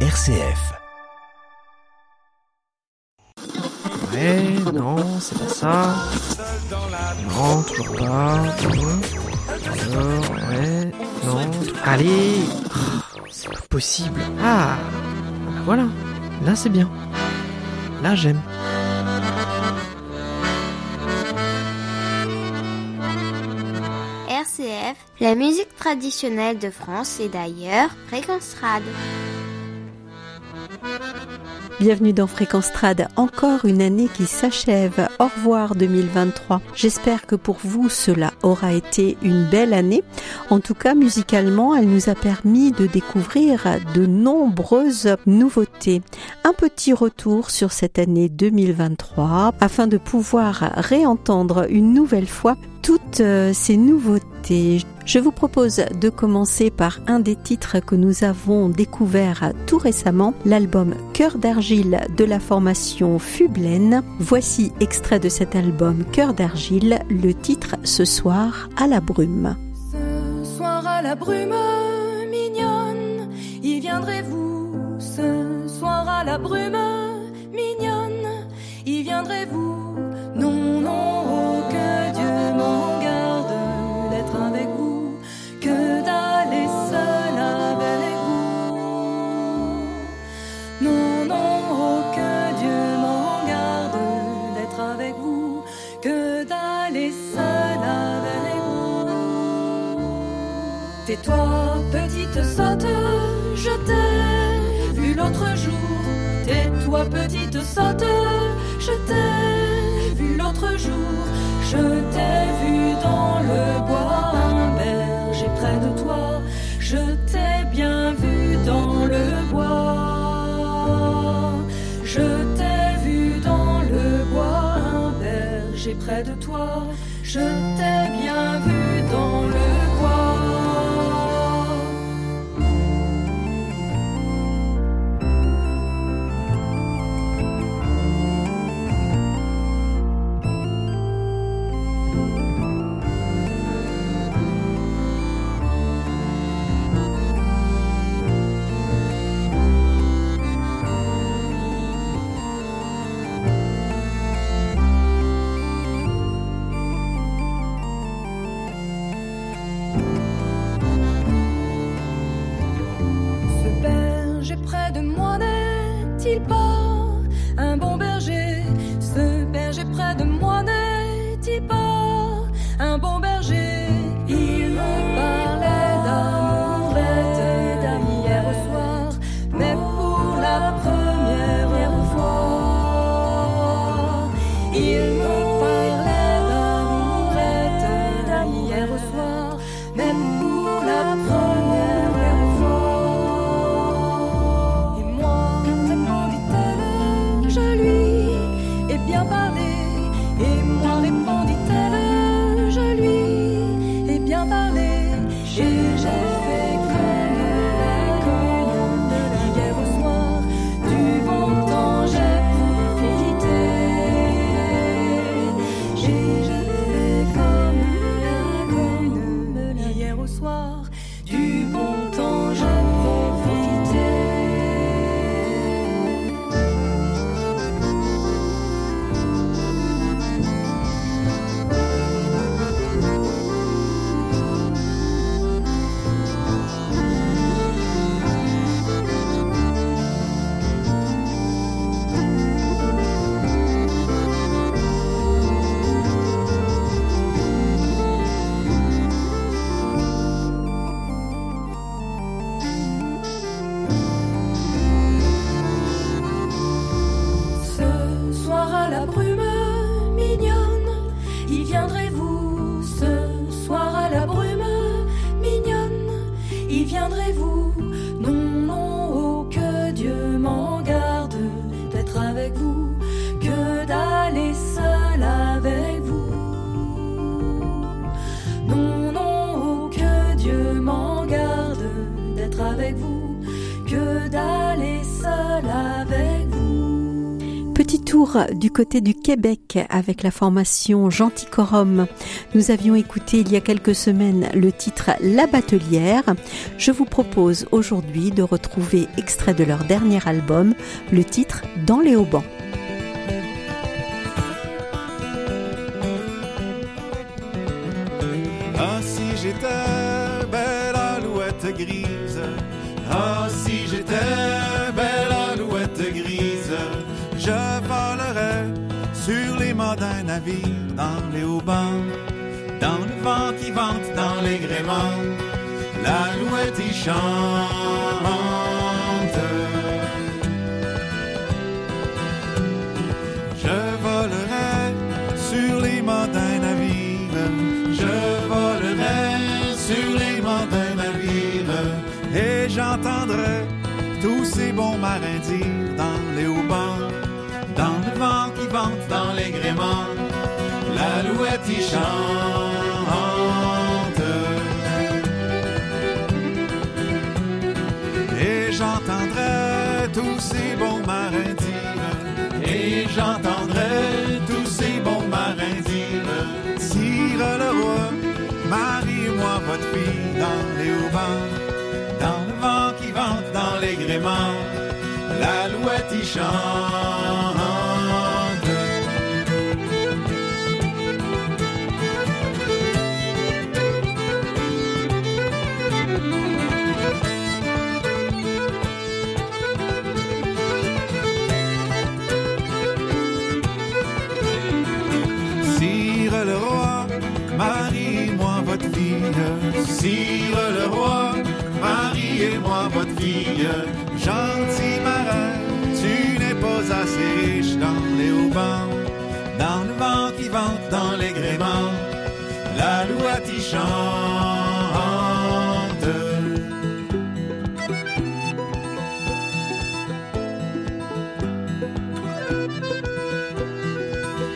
RCF. Ouais, non, c'est pas ça. Non, toujours pas. Alors, ouais, non. Allez C'est pas possible. Ah Voilà, là c'est bien. Là j'aime. RCF, la musique traditionnelle de France et d'ailleurs, Fréquence Trad. Bienvenue dans Fréquence Trad, encore une année qui s'achève. Au revoir 2023. J'espère que pour vous cela aura été une belle année. En tout cas, musicalement, elle nous a permis de découvrir de nombreuses nouveautés. Un petit retour sur cette année 2023 afin de pouvoir réentendre une nouvelle fois toutes euh, ces nouveautés. Je vous propose de commencer par un des titres que nous avons découvert tout récemment, l'album Cœur d'argile de la formation Fublaine. Voici extrait de cet album Cœur d'argile, le titre Ce soir à la brume. Ce soir à la brume mignonne, y viendrez-vous? Ce soir à la brume mignonne, y viendrez-vous? Non, non, Tais-toi, petite sotte, je t'ai vu l'autre jour. Tais-toi, petite sotte, je t'ai vu l'autre jour. Je t'ai vu dans le bois, un berger près de toi. Je t'ai bien vu dans le bois. Je t'ai vu dans le bois, un berger près de toi. Je t'ai n'est-il pas Du bon avec vous, que d'aller seul avec vous. Petite Retour du côté du Québec avec la formation Genticorum. Nous avions écouté il y a quelques semaines le titre La Batelière. Je vous propose aujourd'hui de retrouver extrait de leur dernier album, le titre Dans les haubans. Ah si j'étais belle alouette grise, belle alouette grise, je volerais sur les mâts d'un navire, dans les haubans, dans le vent qui vente, dans les gréments, l'alouette y chante. Bons marins dire dans les haubans, dans le vent qui vente, dans les gréments, l'alouette y chante. Et j'entendrai tous ces bons marins dire, et j'entendrai tous ces bons marins dire, Sire le roi, marie-moi votre fille dans les haubans, dans le vent qui vente, dans les gréments. Sire le roi, marie-moi votre fille. Sire le roi, mariez-moi votre fille. Gentil marin, assez riche dans les haubans, dans le vent qui vente, dans les gréments. L'alouette y chante.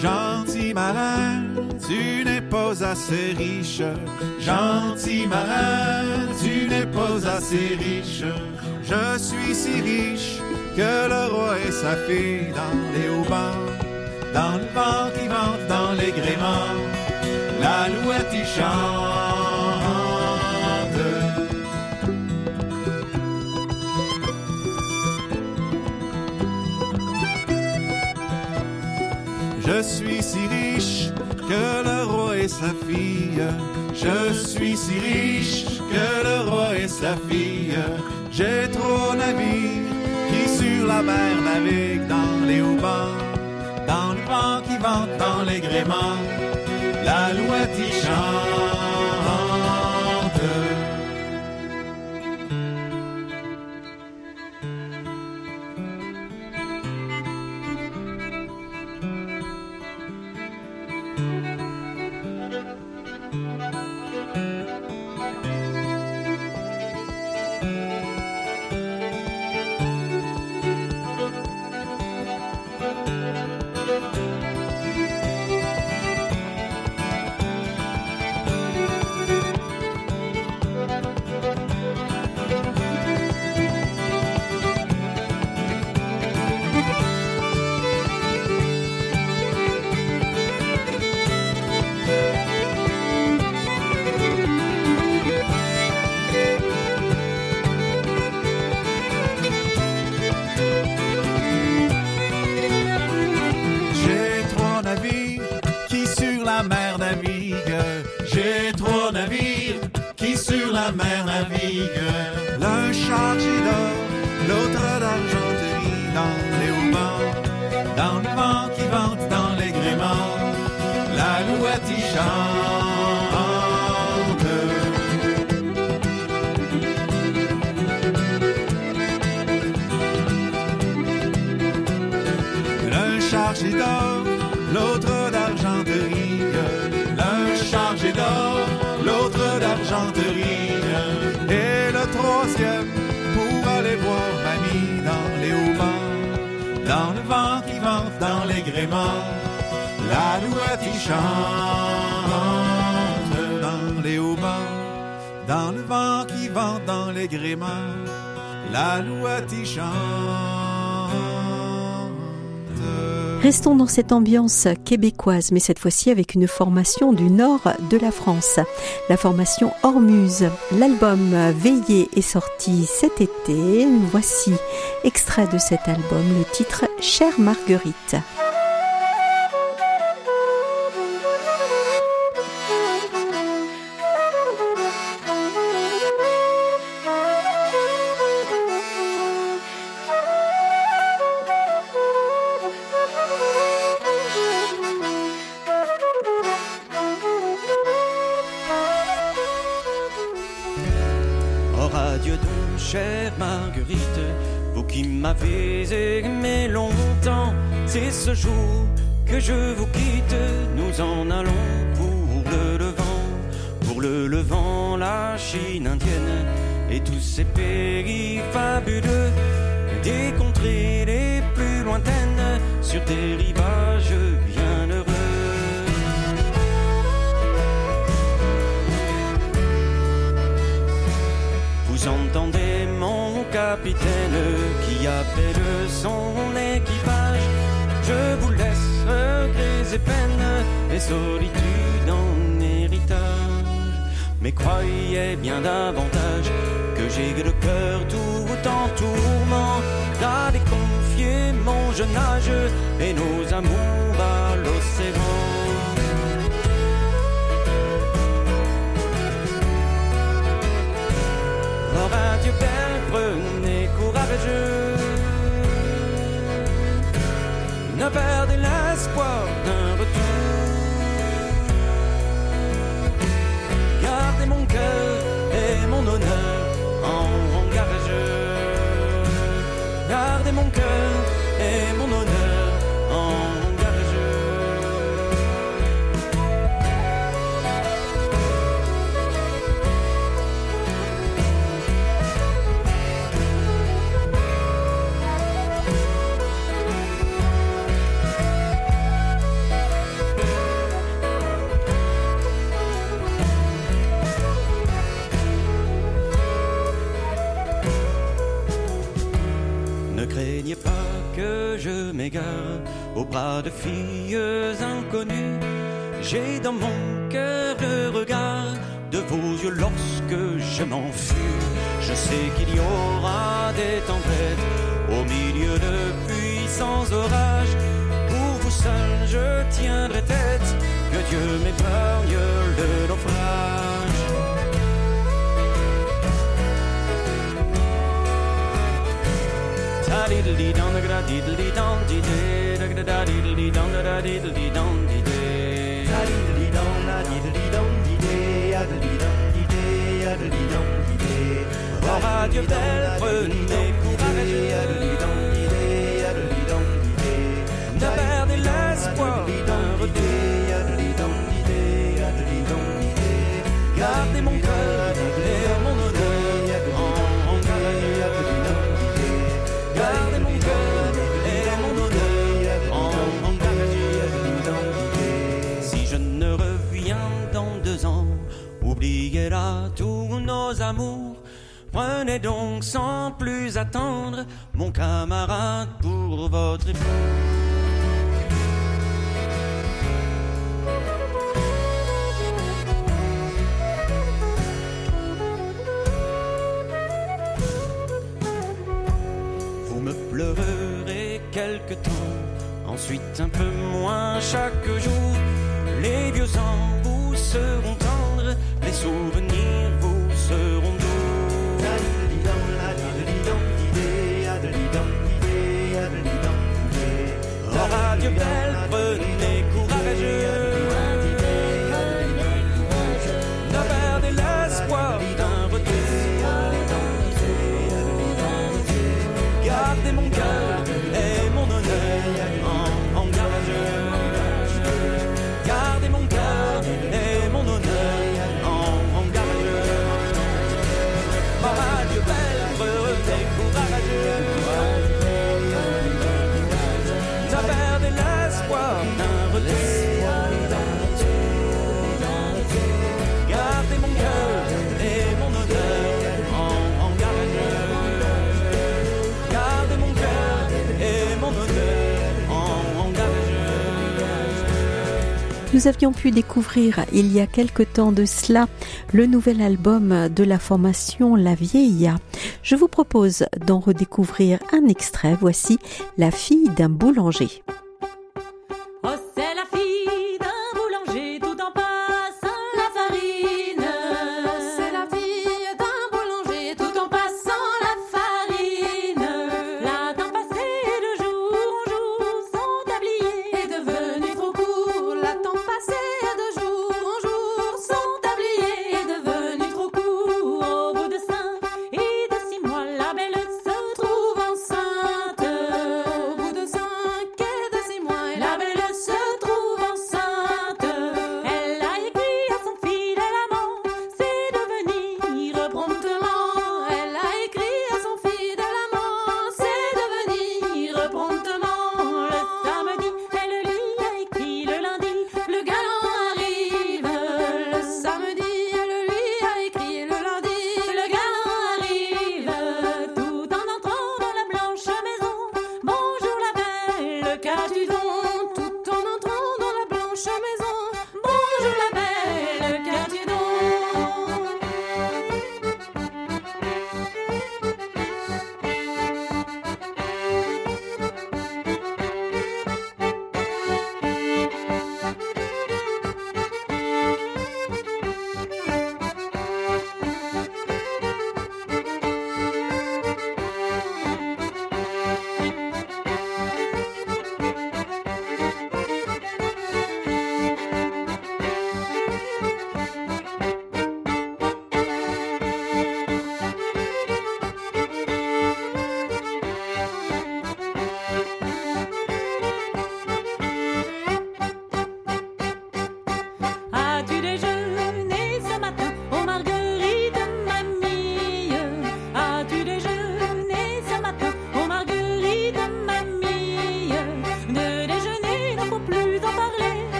Gentil marin, tu n'es pas assez riche. Gentil marin, tu n'es pas assez riche. Je suis si riche que le roi et sa fille dans les haubans, dans le vent qui vente, dans les gréments, l'alouette y chante. Je suis si riche que le roi et sa fille. Je suis si riche que le roi et sa fille. J'ai trop qui la mer naviguent dans les haubans, dans le vent qui vente, dans les gréments. L'alouette y chante. Chargé d'or, l'autre d'argenterie. L'un chargé d'or, l'autre d'argenterie. Et le troisième pour aller voir mamie dans les haubans. Dans le vent qui vente, dans les gréments. L'alouette y chante dans les haubans. Dans le vent qui vente, dans les gréments. L'alouette y chante. Restons dans cette ambiance québécoise, mais cette fois-ci avec une formation du nord de la France. La formation Ormuse. L'album Veillé est sorti cet été. Voici extrait de cet album, le titre Chère Marguerite. Que je vous quitte, nous en allons pour le Levant, pour le Levant, la Chine indienne et tous ces pays fabuleux, des contrées les plus lointaines, sur des et peines et solitude en héritage. Mais croyez bien davantage que j'ai le cœur tout en tourment. D'aller confier mon jeune âge et nos amours à l'océan. Alors adieu belle, prenez courage. Ne perdez l'espoir d'un au bras de filles inconnues. J'ai dans mon cœur le regard de vos yeux lorsque je m'enfuis. Je sais qu'il y aura des tempêtes au milieu de puissants orages. Pour vous seul, je tiendrai tête. Que Dieu m'épargne le naufrage. Da da diddle dee dong da Donc sans plus attendre mon camarade pour votre époux. Vous me pleurerez quelque temps, ensuite un peu moins chaque jour. Les vieux embouts seront tendres, les souvenirs Nous avions pu découvrir il y a quelque temps de cela le nouvel album de la formation La Vieille. Je vous propose d'en redécouvrir un extrait. Voici La fille d'un boulanger.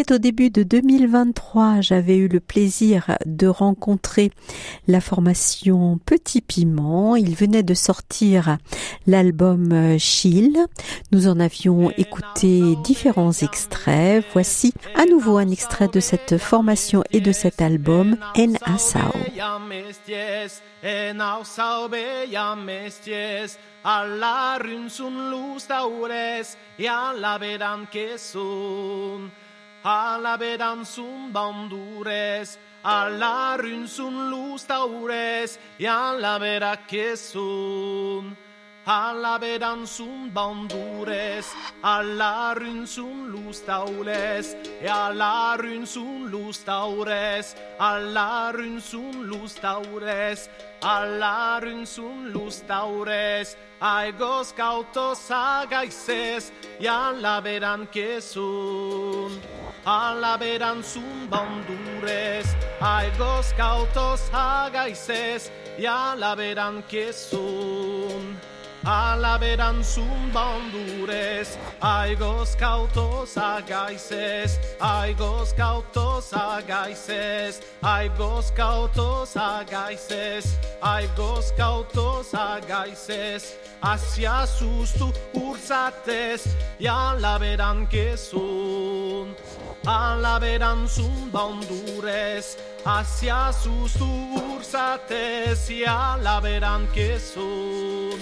C'était au début de 2023. J'avais eu le plaisir de rencontrer la formation Petit Piment. Ils venaient de sortir l'album Chill. Nous en avions écouté différents extraits. Voici à nouveau un extrait de cette formation et de cet album En Asao. alla lustaures, Alabedan zun bandurez, alarrun zun luztaurez, jalaberak ezun. Alabedan zun bandurez, alarrun zun luztaurez, alarrun zun luztaurez, alarrun zun luztaurez, alarrun zun luztaurez, aigoz kautoz agaizez, jalaberan kezun ala berantzun baundurez, algoz kautoz hagaizez, ala beran kezun. Ala berantzun baundurez, aigoz kautoz agaizez, aigoz kautoz agaizez, aigoz kautoz agaizez, aigoz kautoz agaizez, hacia sus cursates y alaberán que son, alaberán sus bandures hacia sus cursates y alaberán que son,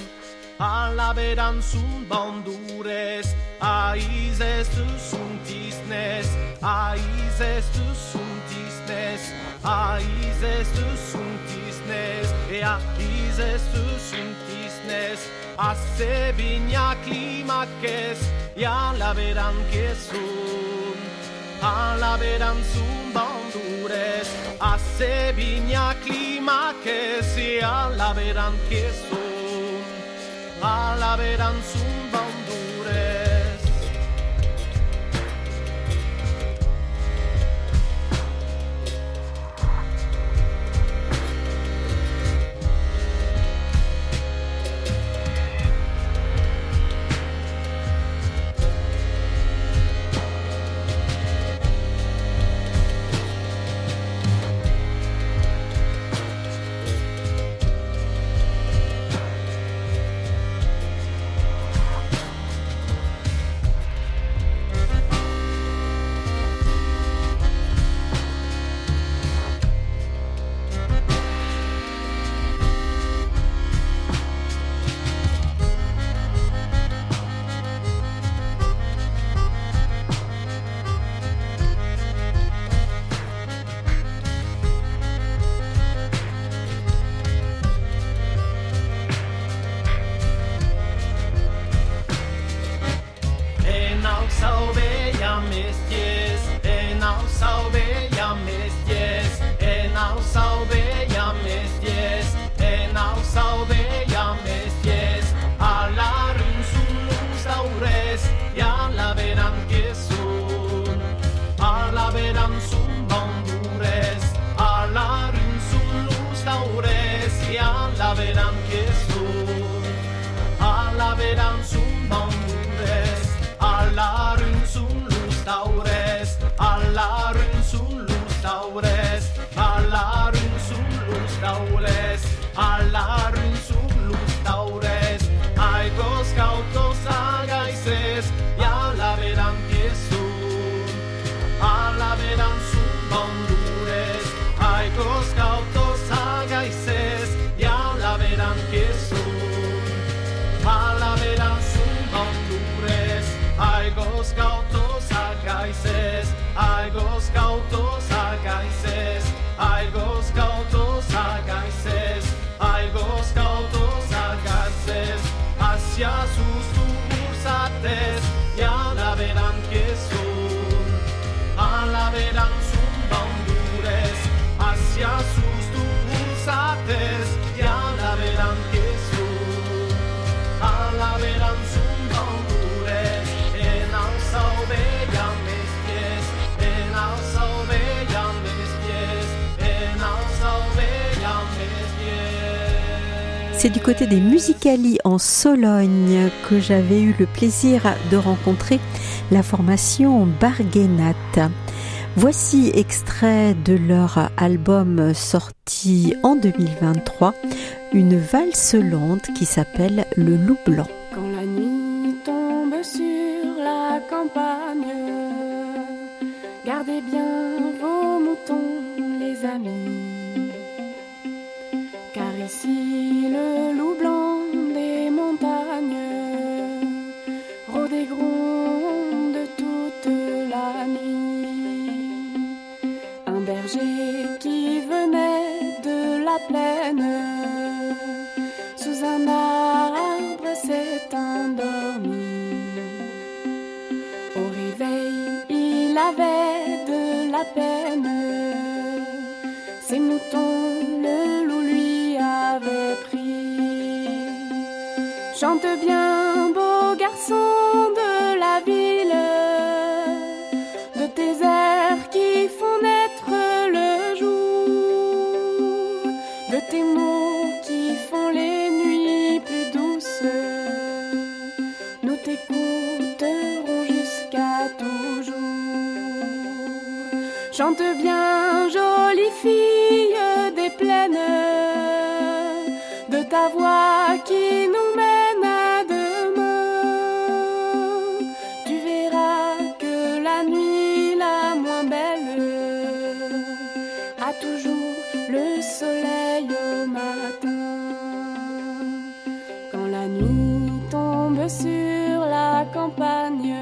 alaberán sus bandures, ahí es sun tisnes, ahí es sun tisnes, ahí es sus tisnes, ahí es sun tisnes. Azte binak limak ez, jala berankezun Ala berantzun baundurez, azte binak limak ez, jala berankezun Ala berantzun C'est du côté des Musicali en Sologne que j'avais eu le plaisir de rencontrer la formation Barguenat. Voici extrait de leur album sorti en 2023, une valse lente qui s'appelle Le Loup Blanc. Quand la nuit tombe sur la campagne, gardez bien vos moutons, les amis. Ici, le loup bien, soleil au matin. Quand la nuit tombe sur la campagne,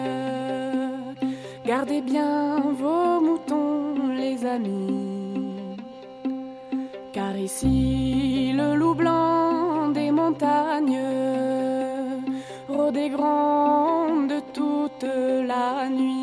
gardez bien vos moutons, les amis. Car ici, le loup blanc des montagnes rôde et gronde toute la nuit.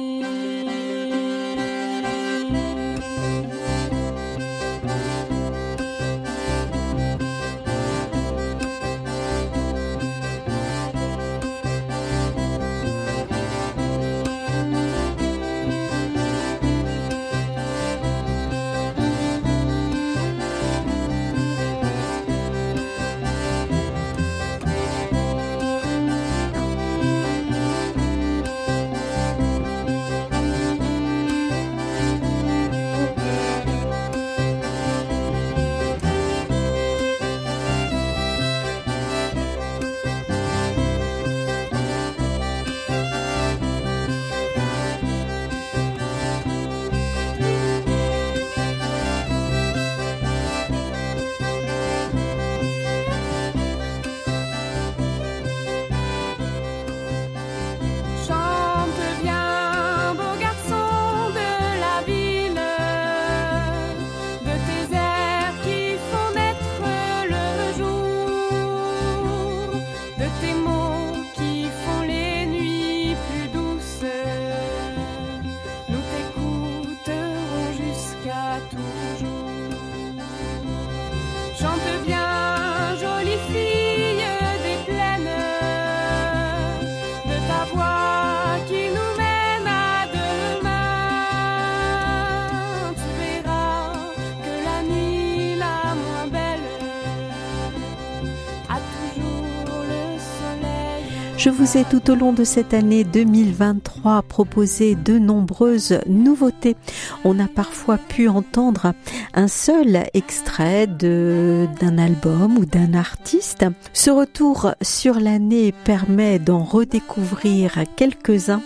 Je vous ai tout au long de cette année 2023 proposé de nombreuses nouveautés. On a parfois pu entendre un seul extrait d'un album ou d'un artiste. Ce retour sur l'année permet d'en redécouvrir quelques-uns.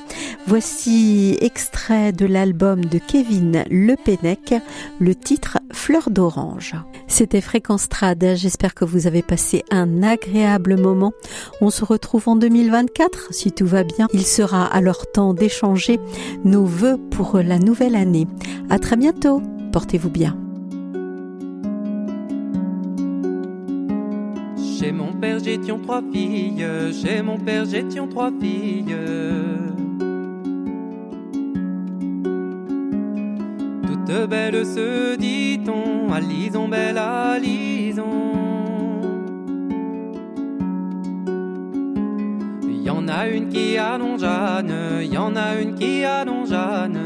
Voici extrait de l'album de Kevin Le Pennec, le titre Fleur d'orange. C'était Fréquence Trad. J'espère que vous avez passé un agréable moment. On se retrouve en 2024 si tout va bien. Il sera alors temps d'échanger nos vœux pour la nouvelle année. À très bientôt. Portez-vous bien. Chez mon père j'étions trois filles, chez mon père j'étions trois filles. Toutes belles se dit-on, à lison belle à a une qui a non Jeanne, y en a une qui a non Jeanne.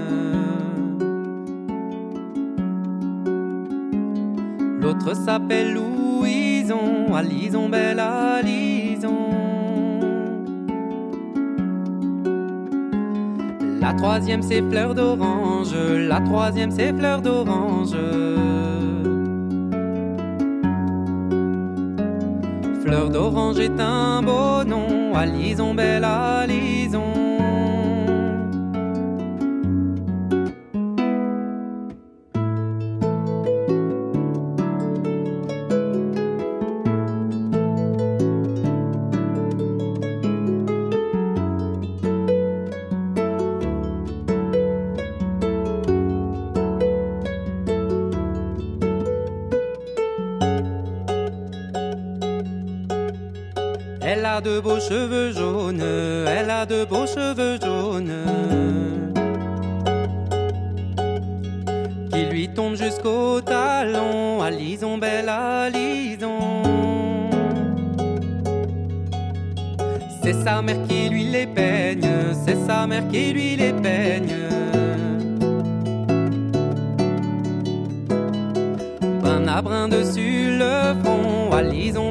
L'autre s'appelle Louison, à Lison belle à Lison. La troisième c'est fleur d'orange, la troisième c'est fleur d'orange. Fleur d'orange est un beau nom, à Lison belle à Lison. A de beaux cheveux jaunes, elle a de beaux cheveux jaunes qui lui tombent jusqu'au talon. À Lison, belle à Lison. C'est sa mère qui lui les peigne, c'est sa mère qui lui les peigne. Brin à brin dessus le front, à Lison, belle à